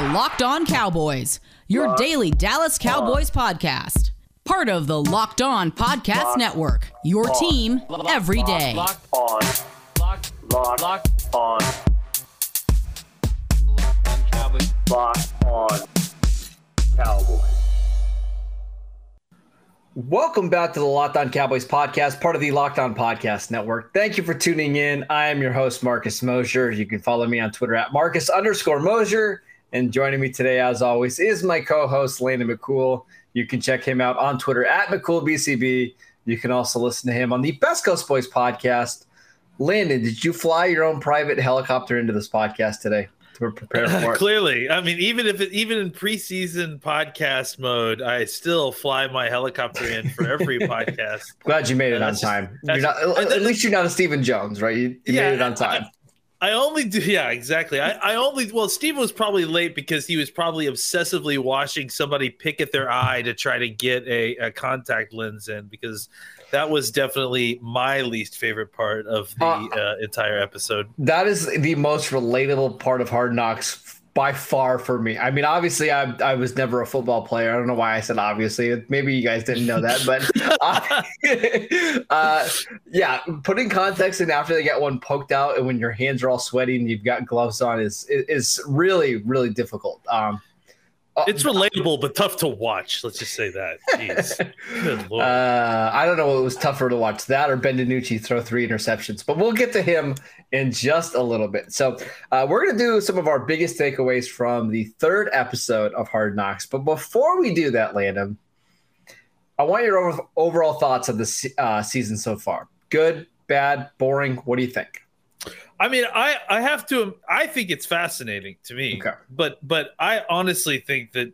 are Locked On Cowboys, your daily Dallas Cowboys podcast. Part of the Locked On Podcast Network, your team every day. Locked on. Locked. Locked. Locked on. Locked on Cowboys. Locked on Cowboys. Welcome back to the Locked On Cowboys podcast, part of the Locked On Podcast Network. Thank you for tuning in. I am your host, Marcus Mosher. You can follow me on Twitter at Marcus underscore Mosher. And joining me today, as always, is my co-host, Landon McCool. You can check him out on Twitter at McCoolBCB. You can also listen to him on the Best Coast Boys podcast. Landon, did you fly your own private helicopter into this podcast today? to prepare for it? Clearly, I mean, even if it, even in preseason podcast mode, I still fly my helicopter in for every podcast. Glad you made it on time. You're not, at least you're not a Stephen Jones, right? You, you Yeah, made it on time. I only do, yeah, exactly. I, I only, well, Steve was probably late because he was probably obsessively watching somebody pick at their eye to try to get a, a contact lens in because that was definitely my least favorite part of the Uh, uh, entire episode. That is the most relatable part of Hard Knocks by far for me. I mean, obviously, I, I was never a football player. I don't know why I said obviously. Maybe you guys didn't know that, but uh, uh, yeah, putting context in after they get one poked out and when your hands are all sweaty and you've got gloves on is is really really difficult. Um, It's relatable, but tough to watch. Let's just say that. Jeez. Good lord. Uh, I don't know what was tougher to watch that or Ben DiNucci throw three interceptions, but we'll get to him in just a little bit. So uh, we're going to do some of our biggest takeaways from the third episode of Hard Knocks. But before we do that, Landon, I want your overall thoughts of the uh, season so far. Good, bad, boring. What do you think? I mean, I I have to. I think it's fascinating to me. Okay. But but I honestly think that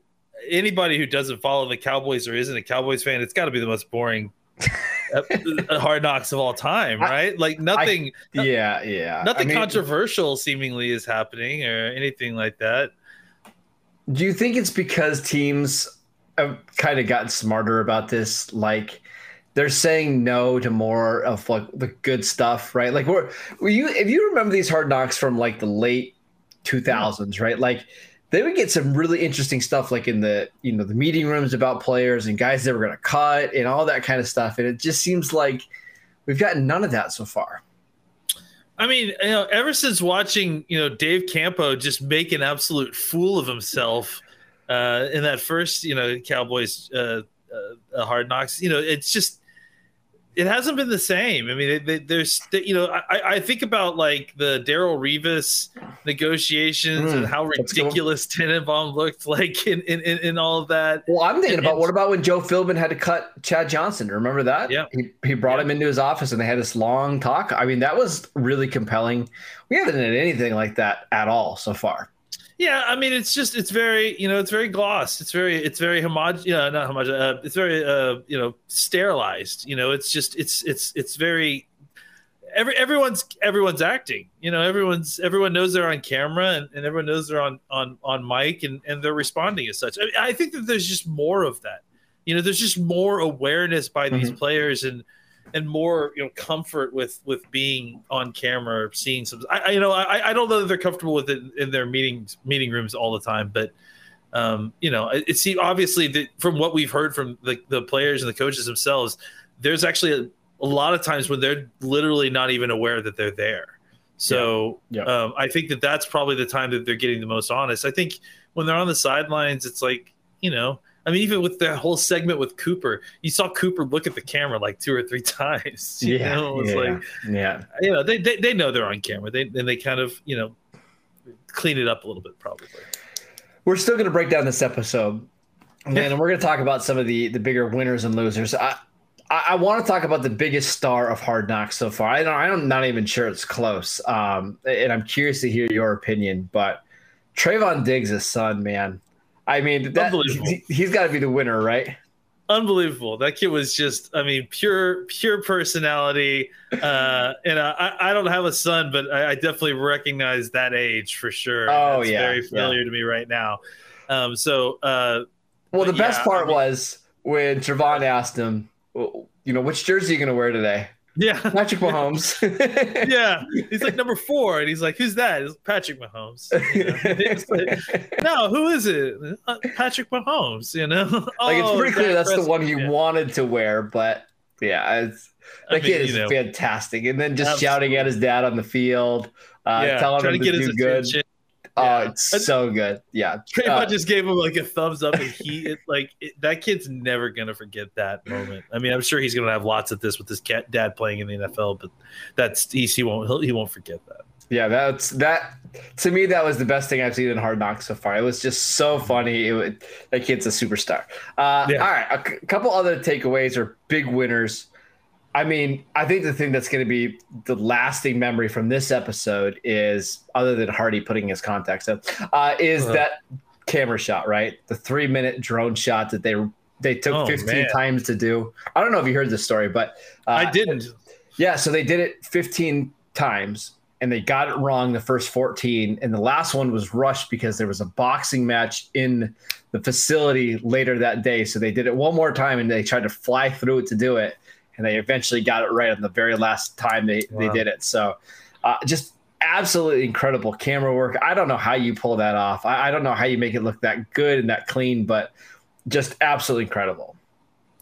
anybody who doesn't follow the Cowboys or isn't a Cowboys fan, it's got to be the most boring uh, hard knocks of all time, I- right? Like nothing, Yeah, yeah. nothing I mean, controversial seemingly is happening or anything like that. Do you think it's because teams have kind of gotten smarter about this? Like they're saying no to more of like the good stuff, right? Like we're were you if you remember these hard knocks from like the late two thousands, right? Like they would get some really interesting stuff like in the you know the meeting rooms about players and guys they were gonna cut and all that kind of stuff. And it just seems like we've gotten none of that so far. I mean, you know, ever since watching, you know, Dave Campo just make an absolute fool of himself uh, in that first, you know, Cowboys uh, uh, Hard Knocks, you know, it's just it hasn't been the same. I mean, it, it- there's, you know, I, I think about like the Darrelle Revis negotiations Mm, and how let's go. ridiculous Tannenbaum looked like in, in, in, in all of that. Well, I'm thinking And- about what about when Joe Philbin had to cut Chad Johnson? Remember that? Yeah. He, he brought Yeah. him into his office and they had this long talk. I mean, that was really compelling. We haven't had anything like that at all so far. Yeah, I mean, it's just it's very you know it's very gloss. It's very it's very homog yeah not homog uh, it's very uh you know sterilized. You know, it's just it's it's it's very every everyone's everyone's acting. You know, everyone's everyone knows they're on camera and, and everyone knows they're on on on mic and and they're responding as such. I, mean, I think that there's just more of that. You know, there's just more awareness by these players and and more you know comfort with with being on camera or seeing some I, I you know I, I don't know that they're comfortable with it in their meetings meeting rooms all the time but um you know it, it seems obviously that from what we've heard from the, the players and the coaches themselves there's actually a, a lot of times when they're literally not even aware that they're there so Yeah. Yeah. Um, i think that that's probably the time that they're getting the most honest i think when they're on the sidelines it's like you know I mean, even with that whole segment with Cooper, you saw Cooper look at the camera like two or three times. You know, it's yeah, like yeah. you know they, they they know they're on camera. They and they kind of you know clean it up a little bit probably. We're still going to break down this episode, man, and we're going to talk about some of the the bigger winners and losers. I I, I want to talk about the biggest star of Hard Knocks so far. I don't. I'm not even sure it's close. Um, and I'm curious to hear your opinion. But Trevon Diggs' son, man. I mean, that, he, he's got to be the winner, right? Unbelievable! That kid was just, I mean, pure pure personality. Uh, and uh, I I don't have a son, but I, I definitely recognize that age for sure. Oh, It's yeah, very yeah. familiar to me right now. Um, so uh, Well, the But best yeah, part I mean- was when Trevon asked him, you know, which jersey are you going to wear today? Yeah, Patrick Mahomes. yeah. He's like number four, and he's like, "Who's that?" It's Patrick Mahomes. You know? Like, no, who is it? Uh, Patrick Mahomes. You know, like it's Oh, pretty clear that's the one he Yeah. wanted to wear, but yeah, it's I the mean, kid is you know, fantastic. And then just Absolutely. shouting at his dad on the field, uh, yeah, telling him to to, do good. attention. Oh, it's so good. Yeah. Pretty Uh, much just gave him like a thumbs up, and he it, like it, that kid's never gonna forget that moment. I mean, I'm sure he's gonna have lots of this with his cat dad playing in the NFL, but that's he, he won't he'll, he won't forget that. Yeah, that's that. To me, that was the best thing I've seen in Hard Knocks so far. It was just so funny. It would, that kid's a superstar. Uh, Yeah. All right, a c- couple other takeaways or big winners. I mean, I think the thing that's going to be the lasting memory from this episode is, other than Hardy putting his contacts up, uh, is Uh-huh. that camera shot, right? The three minute drone shot that they they took Oh, 15 man. times to do. I don't know if you heard this story, but uh, I didn't. yeah, so they did it 15 times and they got it wrong the first 14 and the last one was rushed because there was a boxing match in the facility later that day so they did it one more time and they tried to fly through it to do it and they eventually got it right on the very last time they, they did it so uh, just absolutely incredible camera work i don't know how you pull that off I, I don't know how you make it look that good and that clean but just absolutely incredible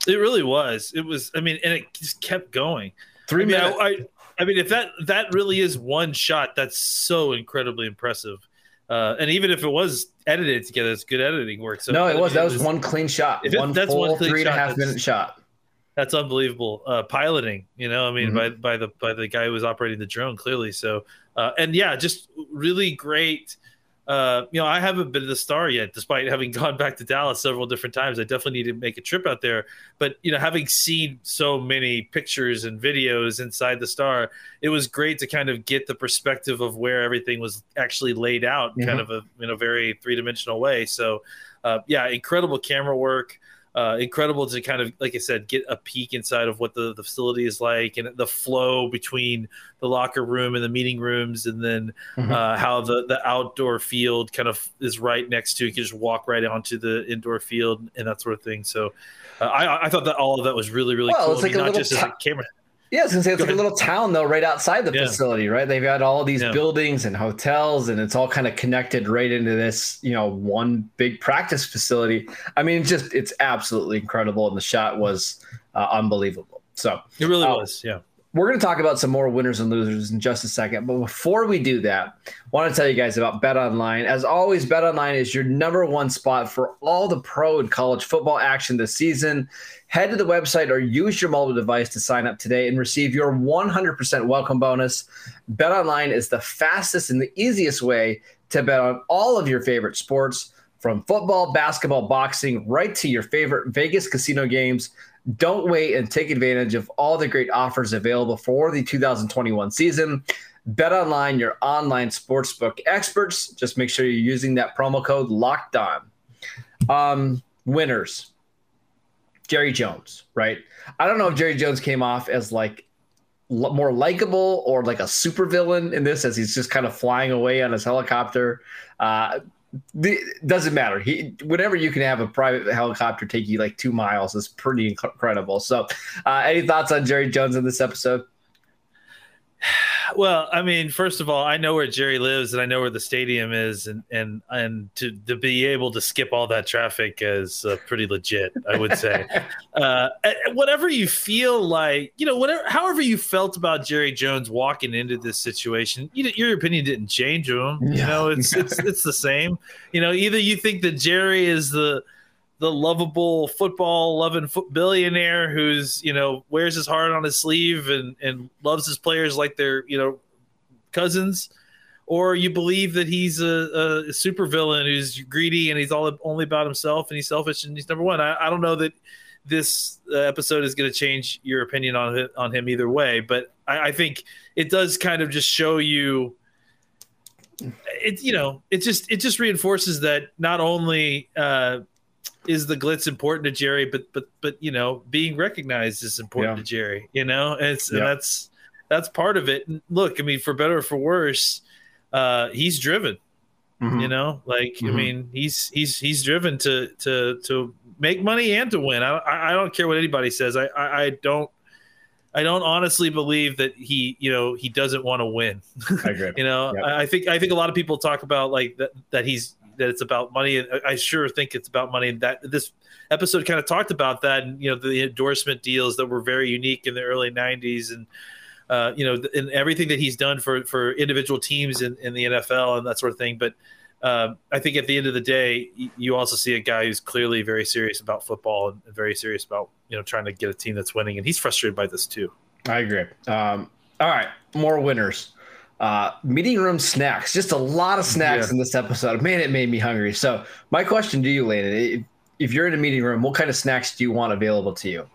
It really was. It was. I mean, and it just kept going. three I mean, minutes I, I, I mean, if that that really is one shot, that's so incredibly impressive. Uh, and even if it was edited together, it's good editing work. So no it was that was one clean shot it- one that's full one clean three and a shot, half that's- minute shot That's unbelievable. Uh, piloting, you know, I mean, Mhm. by by the by the guy who was operating the drone, clearly. So, uh, and yeah, just really great. Uh, you know, I haven't been to the star yet, despite having gone back to Dallas several different times. I definitely need to make a trip out there. But you know, having seen so many pictures and videos inside the star, it was great to kind of get the perspective of where everything was actually laid out, Mhm. kind of a in a very three dimensional way. So, uh, yeah, incredible camera work uh, incredible to kind of, like I said, get a peek inside of what the, the facility is like and the flow between the locker room and the meeting rooms, and then Mhm. uh, how the, the outdoor field kind of is right next to. You can just walk right onto the indoor field and that sort of thing. So uh, I, I thought that all of that was really, really Well, cool. it's I like mean, a not little just as a camera. Yeah, I was gonna say it's Go like a little town though, right outside the Yeah. facility, right? They've got all these Yeah. buildings and hotels, and it's all kind of connected right into this, you know, one big practice facility. I mean, it's just it's absolutely incredible, and the shot was uh, unbelievable. So It really Oh. was. Yeah. We're going to talk about some more winners and losers in just a second. But before we do that, I want to tell you guys about Bet Online. As always, Bet Online is your number one spot for all the pro and college football action this season. Head to the website or use your mobile device to sign up today and receive your 100% welcome bonus. Bet Online is the fastest and the easiest way to bet on all of your favorite sports, from football, basketball, boxing, right to your favorite Vegas casino games. Don't wait and take advantage of all the great offers available for the 2021 season. Bet online, your online sportsbook experts. Just make sure you're using that promo code locked on. Um, winners. Jerry Jones, right? I don't know if Jerry Jones came off as like more likable or like a supervillain in this as he's just kind of flying away on his helicopter. Uh, the, doesn't matter. He whenever you can have a private helicopter take you like two miles is pretty inc- incredible. So, uh, any thoughts on Jerry Jones in this episode? Well, I mean, first of all, I know where Jerry lives and I know where the stadium is, and and and to to be able to skip all that traffic is uh, pretty legit, I would say. uh, whatever you feel like, you know, whatever, however you felt about Jerry Jones walking into this situation, you, your opinion didn't change him. You know, it's it's it's the same. You know, either you think that Jerry is the the lovable football loving foot billionaire who's you know wears his heart on his sleeve and and loves his players like they're you know cousins. Or you believe that he's a, a super villain who's greedy and he's all only about himself and he's selfish and he's number one. I, I don't know that this uh, episode is going to change your opinion on it, on him either way but I, I think it does kind of just show you it you know it just it just reinforces that not only uh is the glitz important to Jerry, but but but you know, being recognized is important Yeah. to Jerry. You know, and it's and that's that's part of it. And look, I mean, for better or for worse, uh, he's driven. Mhm. You know, like I Mhm. mean, he's he's he's driven to to to make money and to win. I I, I don't care what anybody says. I I, I don't. I don't honestly believe that he, you know, he doesn't want to win. I agree. you know. I I think I think a lot of people talk about like that that he's that it's about money. and I- sure think it's about money. And that this episode kind of talked about that, and you know, the endorsement deals that were very unique in the early '90s, and uh, you know, and everything that he's done for for individual teams in, in the NFL and that sort of thing. But um, I think at the end of the day, you also see a guy who's clearly very serious about football and very serious about you know trying to get a team that's winning, and he's frustrated by this too. I agree. Um, all right, more winners. Uh, meeting room snacks. Just a lot of snacks Yeah. in this episode. Man, it made me hungry. So, my question to you, Landon, if, if you're in a meeting room, what kind of snacks do you want available to you?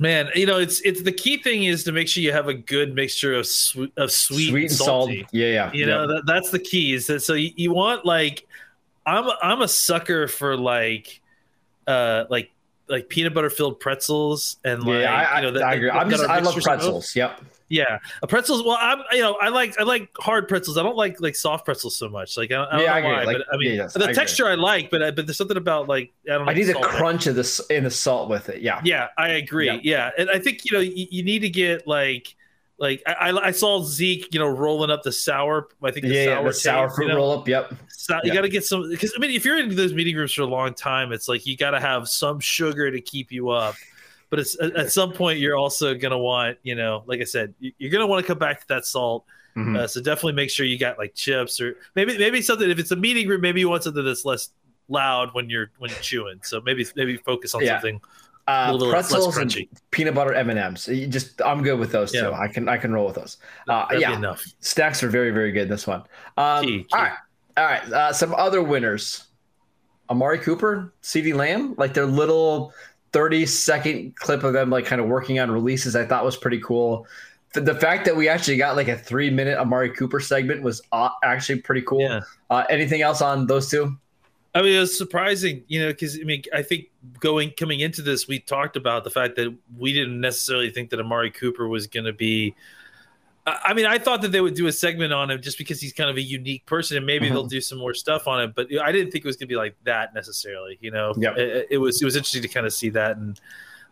Man, you know, it's it's the key thing is to make sure you have a good mixture of sweet of sweet, Sweet and salty. salt. Yeah, yeah. You know, that, that's the key. Is that so you, you want like I'm a, I'm a sucker for like uh like like peanut butter filled pretzels and like yeah, I, you know that- I agree. that I'm just, I love pretzels. Yep. Yeah, a pretzels. Well, I'm you know I like I like hard pretzels. I don't like like soft pretzels so much. Like I, I don't Yeah, I know agree. why, Like, but I mean yeah, yes, I the agree. texture I like, but I, but there's something about like I don't. I need the crunch of this in the salt with it. Yeah. Yeah, I agree. Yeah. Yeah, and I think you know you, you need to get like like I, I I saw Zeke you know rolling up the sour. I think the Yeah, yeah, sour, the sour fruit you know? roll up. Yep. So Yeah. you got to get some because I mean if you're in those meeting rooms for a long time, it's like you got to have some sugar to keep you up. But it's at, some point you're also gonna want you know like I said you- you're gonna want to come back to that salt. Mhm. Uh, so definitely make sure you got like chips or maybe maybe something if it's a meeting room maybe you want something that's less loud when you're when you're chewing. So maybe maybe focus on Yeah. something Uh, a little pretzels and crunchy. peanut butter M and M's. Just I'm good with those Yeah. too. I can I can roll with those. Uh, yeah, enough. snacks are very very good. in This one. Um. All right, all right. Uh, some other winners: Amari Cooper, CeeDee Lamb. Like their little 30 second clip of them like kind of working on releases. I thought was pretty cool. The, the fact that we actually got like a three minute Amari Cooper segment was uh, actually pretty cool. Yeah. Uh, anything else on those two? I mean, it was surprising, you know, because I mean, I think going coming into this, we talked about the fact that we didn't necessarily think that Amari Cooper was going to be. I mean, I thought that they would do a segment on him just because he's kind of a unique person, and maybe Mhm. they'll do some more stuff on him. But I didn't think it was going to be like that necessarily. You know, Yep. it, it was it was interesting to kind of see that and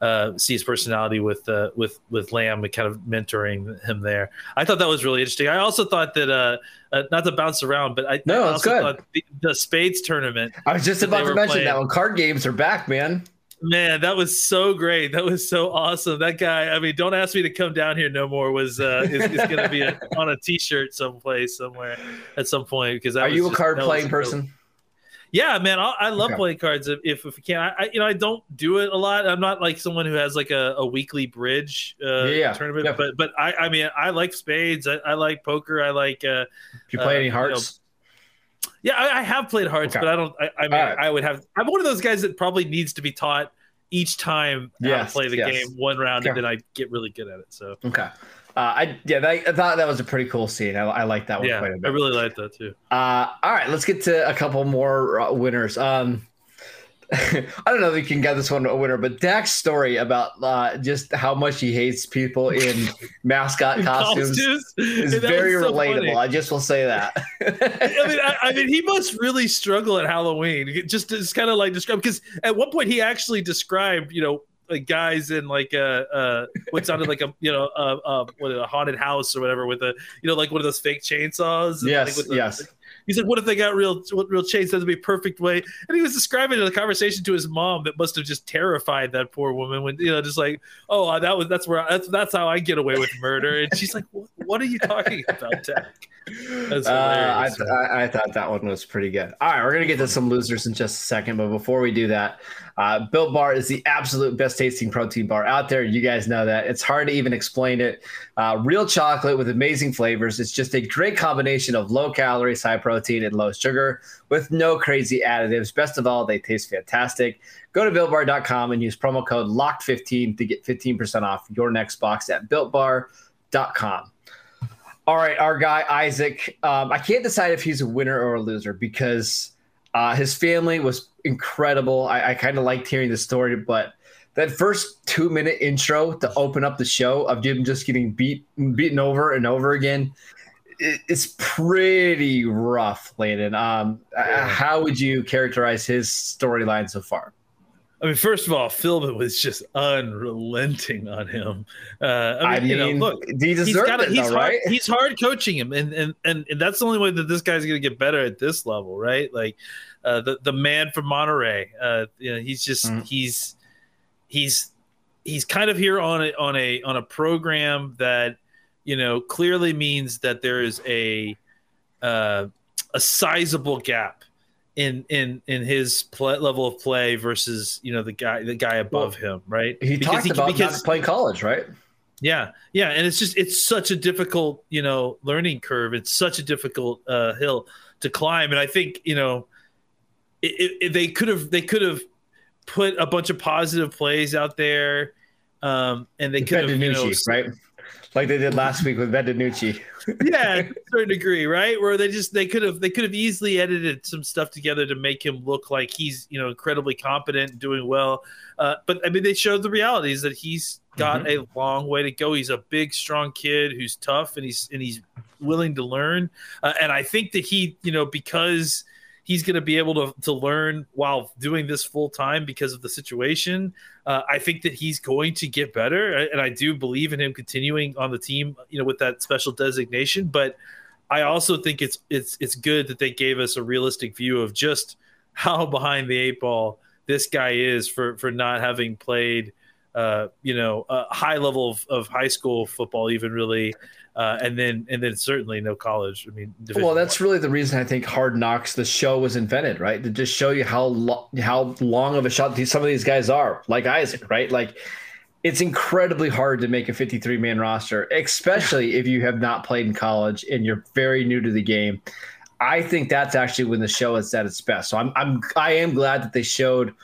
uh, see his personality with uh, with with Lamb and kind of mentoring him there. I thought that was really interesting. I also thought that uh, uh, not to bounce around, but I, No, I also good. thought the, the Spades tournament I was just about to mention playing. that when Card games are back, man. Man, that was so great. That was so awesome. That guy, I mean, don't ask me to come down here no more was uh is, is gonna be a, on a t-shirt someplace somewhere at some point because Are was you a just- card playing so- person? Yeah, man, I, I love Okay. playing cards if, if if we can. I, I you know I don't do it a lot. I'm not like someone who has like a, a weekly bridge uh, Yeah, tournament, yeah. but but I I mean I like spades. I, I like poker. I like uh Do you play Uh, any you know, hearts? Yeah, I, I have played hearts, Okay. but I don't. I, I mean, right. I would have. I'm one of those guys that probably needs to be taught each time Yes, to play the yes. game one round, Okay. and then I get really good at it. So okay. Uh, I yeah, that, I thought that was a pretty cool scene. I, I like that one yeah, quite a I bit. I really like that too. Uh, all right, let's get to a couple more uh, winners. Um, I don't know if you can get this one a winner, but Dak's story about uh, just how much he hates people in mascot costumes Costumes? is very so relatable. funny. I just will say that. I mean, I, I mean, he must really struggle at Halloween. Just, just kind of like describe because at one point he actually described, you know, like guys in like a, uh, what sounded like a, you know, a, a, what, a haunted house or whatever with a, you know, like one of those fake chainsaws. and, Yes, like, the- yes. He said, "What if they got real, what real chains? That'd be a perfect way." And he was describing the conversation to his mom that must have just terrified that poor woman. When you know, just like, "Oh, uh, that was that's where that's that's how I get away with murder." And she's like, "What, what are you talking about, Dak?" That's Uh, I, th- I, I thought that one was pretty good. All right, we're gonna get to some losers in just a second, but before we do that, uh, Built Bar is the absolute best tasting protein bar out there. You guys know that. It's hard to even explain it. Uh, real chocolate with amazing flavors. It's just a great combination of low calories, high protein, and low sugar with no crazy additives. Best of all, they taste fantastic. Go to builtbar.com and use promo code LOCKED15 to get 15% off your next box at builtbar.com. All right, our guy Isaac. Um, I can't decide if he's a winner or a loser because uh, his family was incredible. I, I kind of liked hearing the story, but that first two minute intro to open up the show of him just getting beat beaten over and over again, it, it's pretty rough, Landon. Um, Yeah. How would you characterize his storyline so far? I mean, first of all, Philbin was just unrelenting on him. Uh, I mean, I you know, look, he deserved gotta- it, he's though, hard, right? He's hard coaching him, and, and and and that's the only way that this guy's going to get better at this level, right? Like uh, the the man from Monterrey, uh, you know, he's just Mhm. he's he's he's kind of here on a on a on a program that you know clearly means that there is a uh, a sizable gap in in in his play, level of play versus you know the guy the guy above him, right? He Because talked about not playing college, right? yeah, yeah, and it's just it's such a difficult, you know, learning curve. It's such a difficult uh, hill to climb, and I think you know, it, it, they could have they could have put a bunch of positive plays out there, um, and they could have you know, right? Like they did last week with Ben DiNucci. yeah, to a certain degree, right? Where they just they could have they could have easily edited some stuff together to make him look like he's you know incredibly competent and doing well. Uh, but I mean, they showed the realities that he's got a long way to go. He's a big, strong kid who's tough and he's and he's willing to learn. Uh, and I think that he, you know, because he's going to be able to to learn while doing this full time because of the situation. Uh, I think that he's going to get better, and I do believe in him continuing on the team, you know, with that special designation. But I also think it's it's it's good that they gave us a realistic view of just how behind the eight ball this guy is for for not having played, uh, you know, a high level of, of high school football, even really, uh, and then and then certainly no college. I mean, Division Well, that's really the reason I think Hard Knocks, the show, was invented, right? To just show you how lo- how long of a shot these, some of these guys are, like Isaac, right? Like it's incredibly hard to make a 53 man roster, especially if you have not played in college and you're very new to the game. I think that's actually when the show is at its best. So I'm I'm I am glad that they showed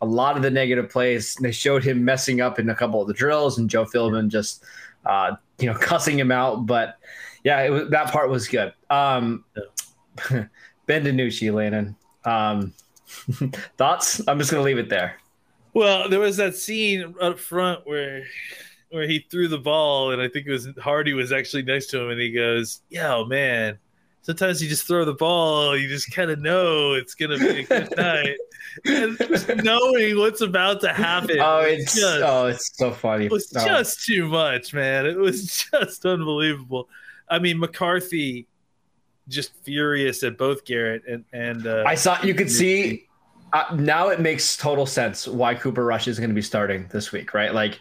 a lot of the negative plays. And they showed him messing up in a couple of the drills and Joe Philbin just uh, you know cussing him out. But yeah, was, that part was good. Um, ben DiNucci, Landon. Um, thoughts? I'm just gonna leave it there. Well, there was that scene up front where where he threw the ball, and I think it was Hardy was actually next to him, and he goes, "Yo, man, sometimes you just throw the ball, you just kind of know it's gonna be a good night." And just knowing what's about to happen, Oh, it's just, oh, it's so funny. it was Oh. just too much, man. It was just unbelievable. I mean, McCarthy just furious at both Garrett and and uh, I saw you could see uh, now it makes total sense why Cooper Rush is going to be starting this week, right? Like,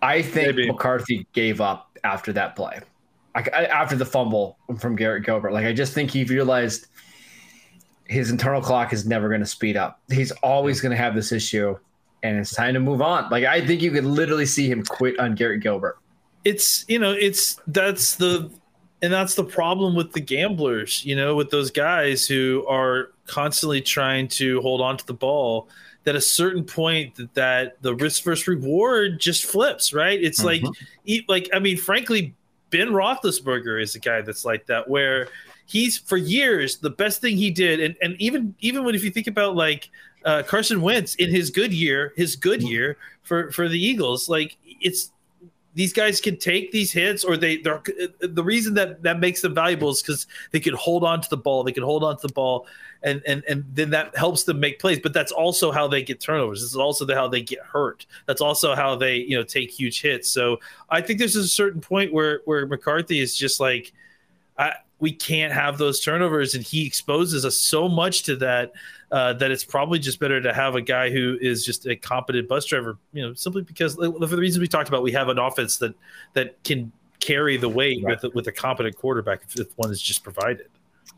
I think Maybe. McCarthy gave up after that play, like I- after the fumble from Garrett Gilbert. Like, I just think he realized his internal clock is never going to speed up. He's always going to have this issue, and it's time to move on. Like, I think you could literally see him quit on Garrett Gilbert. it's you know it's that's the and that's the problem with the gamblers you know with those guys who are constantly trying to hold on to the ball that a certain point that, that the risk versus reward just flips right it's like mm-hmm. e- like i mean frankly ben roethlisberger is a guy that's like that where he's for years the best thing he did and, and even even when if you think about like uh, Carson Wentz in his good year, his good year for for the Eagles, like it's these guys can take these hits or they they're the reason that that makes them valuable is because they can hold on to the ball they can hold on to the ball and and and then that helps them make plays. But that's also how they get turnovers. This is also the, how they get hurt. That's also how they you know take huge hits. So i think there's a certain point where where mccarthy is just like I, we can't have those turnovers and he exposes us so much to that uh, that it's probably just better to have a guy who is just a competent bus driver, you know, simply because for the reasons we talked about, we have an offense that that can carry the weight Right. with with a competent quarterback if, if one is just provided.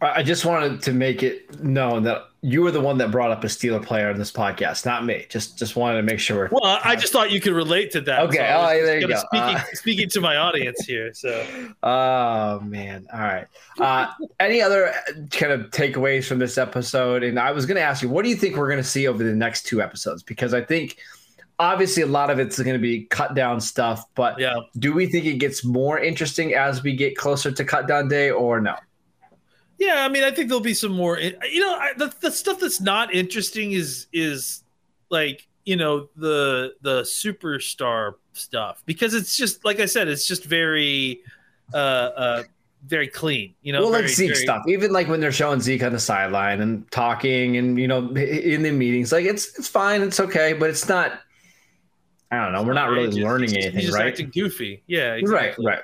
I just wanted to make it known that you were the one that brought up a Steeler player in this podcast, not me. Just just wanted to make sure. Well, I just thought you could relate to that. Okay, was oh, there you go. Speaking, Uh, speaking to my audience here, so Oh man! All right. Uh, any other kind of takeaways from this episode? And I was going to ask you, what do you think we're going to see over the next two episodes? Because I think obviously a lot of it's going to be cut down stuff, but yeah. do we think it gets more interesting as we get closer to cut down day, or no? Yeah, I mean, I think there'll be some more. You know, I, the the stuff that's not interesting is is like you know the the superstar stuff because it's just like I said, it's just very uh uh very clean. You know, well, very, like Zeke very- stuff. Even like when they're showing Zeke on the sideline and talking, and you know, in the meetings, like it's it's fine, it's okay, but it's not. I don't know. We're not really just- learning anything, right? acting goofy. Yeah, Right, right.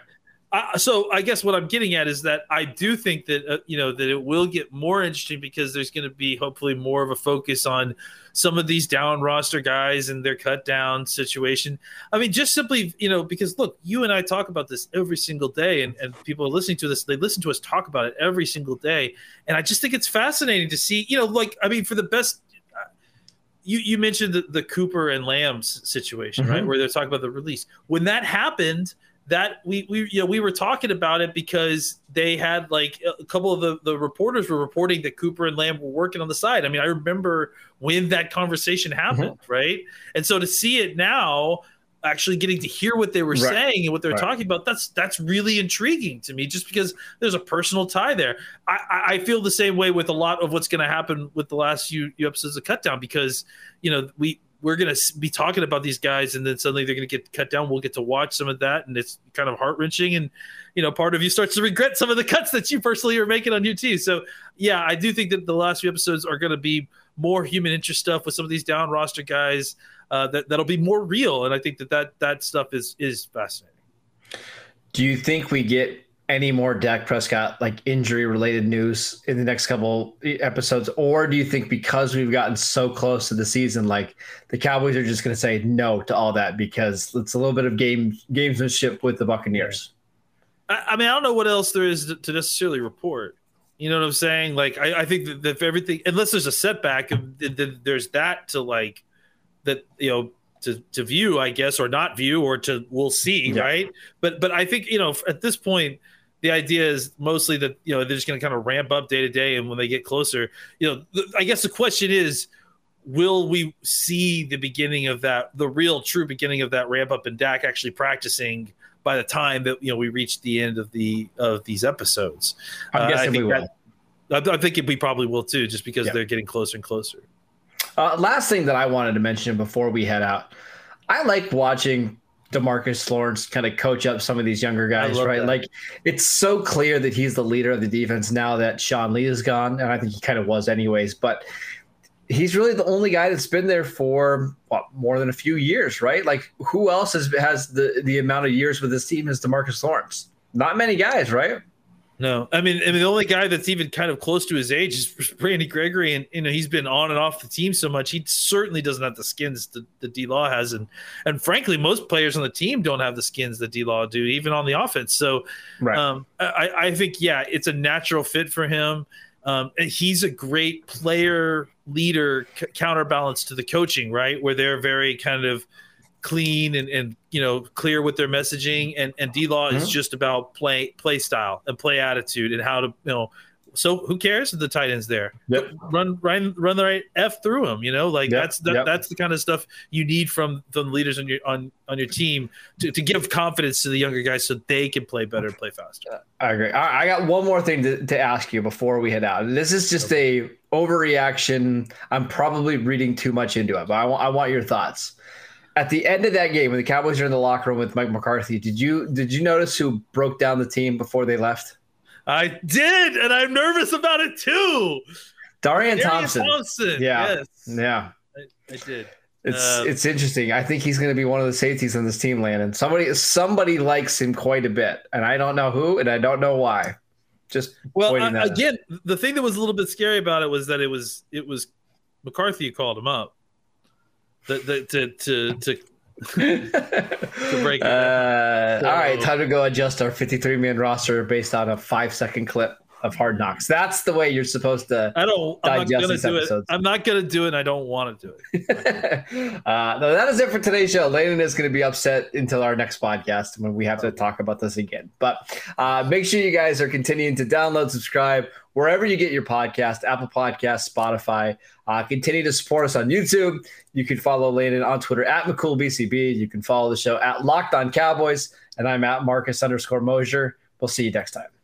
Uh, so I guess what I'm getting at is that I do think that uh, you know that it will get more interesting because there's going to be hopefully more of a focus on some of these down roster guys and their cut down situation. I mean, just simply you know because look, you and I talk about this every single day, and, and people are listening to this. They listen to us talk about it every single day, and I just think it's fascinating to see. You know, like I mean, for the best. uh, You, you mentioned the, the Cooper and Lambs situation, right? Mhm. Where they're talking about the release. When that happened, that we we you know we were talking about it because they had like a couple of the the reporters were reporting that Cooper and Lamb were working on the side. I mean, I remember when that conversation mm-hmm. happened, right? And so to see it now actually getting to hear what they were Right. saying and what they're Right. talking about that's that's really intriguing to me just because there's a personal tie there i I- i feel the same way with a lot of what's going to happen with the last few, few episodes of Cutdown because you know we we're going to be talking about these guys and then suddenly they're going to get cut down. We'll get to watch some of that and it's kind of heart-wrenching and you know part of you starts to regret some of the cuts that you personally are making on your team. So yeah i do think that the last few episodes are going to be more human interest stuff with some of these down roster guys uh, that that'll be more real and i think that that that stuff is is fascinating. Do you think we get any more Dak Prescott like injury related news in the next couple episodes, or do you think because we've gotten so close to the season, like the Cowboys are just going to say no to all that because it's a little bit of game gamesmanship with the Buccaneers? I, I mean, I don't know what else there is to, necessarily report. You know what I'm saying? Like, I, I think that, if everything, unless there's a setback, there's that to like that you know to to view, I guess, or not view, or to we'll see, Yeah. right? But but I think you know at this point. The idea is mostly that you know they're just going to kind of ramp up day to day, and when they get closer, you know, th- I guess the question is, will we see the beginning of that, the real true beginning of that ramp up, and Dak actually practicing by the time that you know we reach the end of the of these episodes. I'm Uh, I guessing we think will. that- I, I think we probably will too, just because Yeah. they're getting closer and closer. Uh, last thing that I wanted to mention before we head out, I like watching Demarcus Lawrence kind of coach up some of these younger guys, right? that. Like it's so clear that he's the leader of the defense now that Sean Lee is gone, and I think he kind of was anyways. But he's really the only guy that's been there for what, more than a few years, right? Like who else has has the the amount of years with this team as Demarcus Lawrence? Not many guys, right? No, I mean, I mean, the only guy that's even kind of close to his age is Randy Gregory, and you know he's been on and off the team so much. He certainly doesn't have the skins that the D Law has, and and frankly, most players on the team don't have the skins that D Law do, even on the offense. So, Right. um, I, I think yeah, it's a natural fit for him. Um, and he's a great player leader, c- counterbalance to the coaching, right? Where they're very kind of clean and, and you know clear with their messaging and and D-Law is Mhm. just about play play style and play attitude and how to you know so who cares if the tight ends there Yep. run run run the right f through them you know like Yep, that's that, yep. that's the kind of stuff you need from the leaders on your on on your team to, to give confidence to the younger guys so they can play better and play faster I agree. Right, I got one more thing to, to ask you before we head out. This is just a overreaction. I'm probably reading too much into it, but I want I want your thoughts. At the end of that game, when the Cowboys are in the locker room with Mike McCarthy, did you did you notice who broke down the team before they left? I did, and I'm nervous about it too. Darian Darian Thompson. Thompson. Yeah. Yes. Yeah. I, I did. It's Uh, it's interesting. I think he's going to be one of the safeties on this team, Landon. Somebody somebody likes him quite a bit, and I don't know who, and I don't know why. Just Well, pointing that out. again, the thing that was a little bit scary about it was that it was it was McCarthy called him up. The, the, to to to break it uh, So- all right, time to go adjust our 53 man roster based on a five second clip of Hard Knocks. That's the way you're supposed to. I don't. I'm not gonna do episodes. it. I'm not gonna do it. and I don't want to do it. uh, no, that is it for today's show. Landon is going to be upset until our next podcast when we have to talk about this again. But uh, make sure you guys are continuing to download, subscribe wherever you get your podcast, Apple Podcast, Spotify. Uh, continue to support us on YouTube. You can follow Landon on Twitter at McCoolBCB. You can follow the show at Locked On Cowboys, and I'm at Marcus underscore Mosher. We'll see you next time.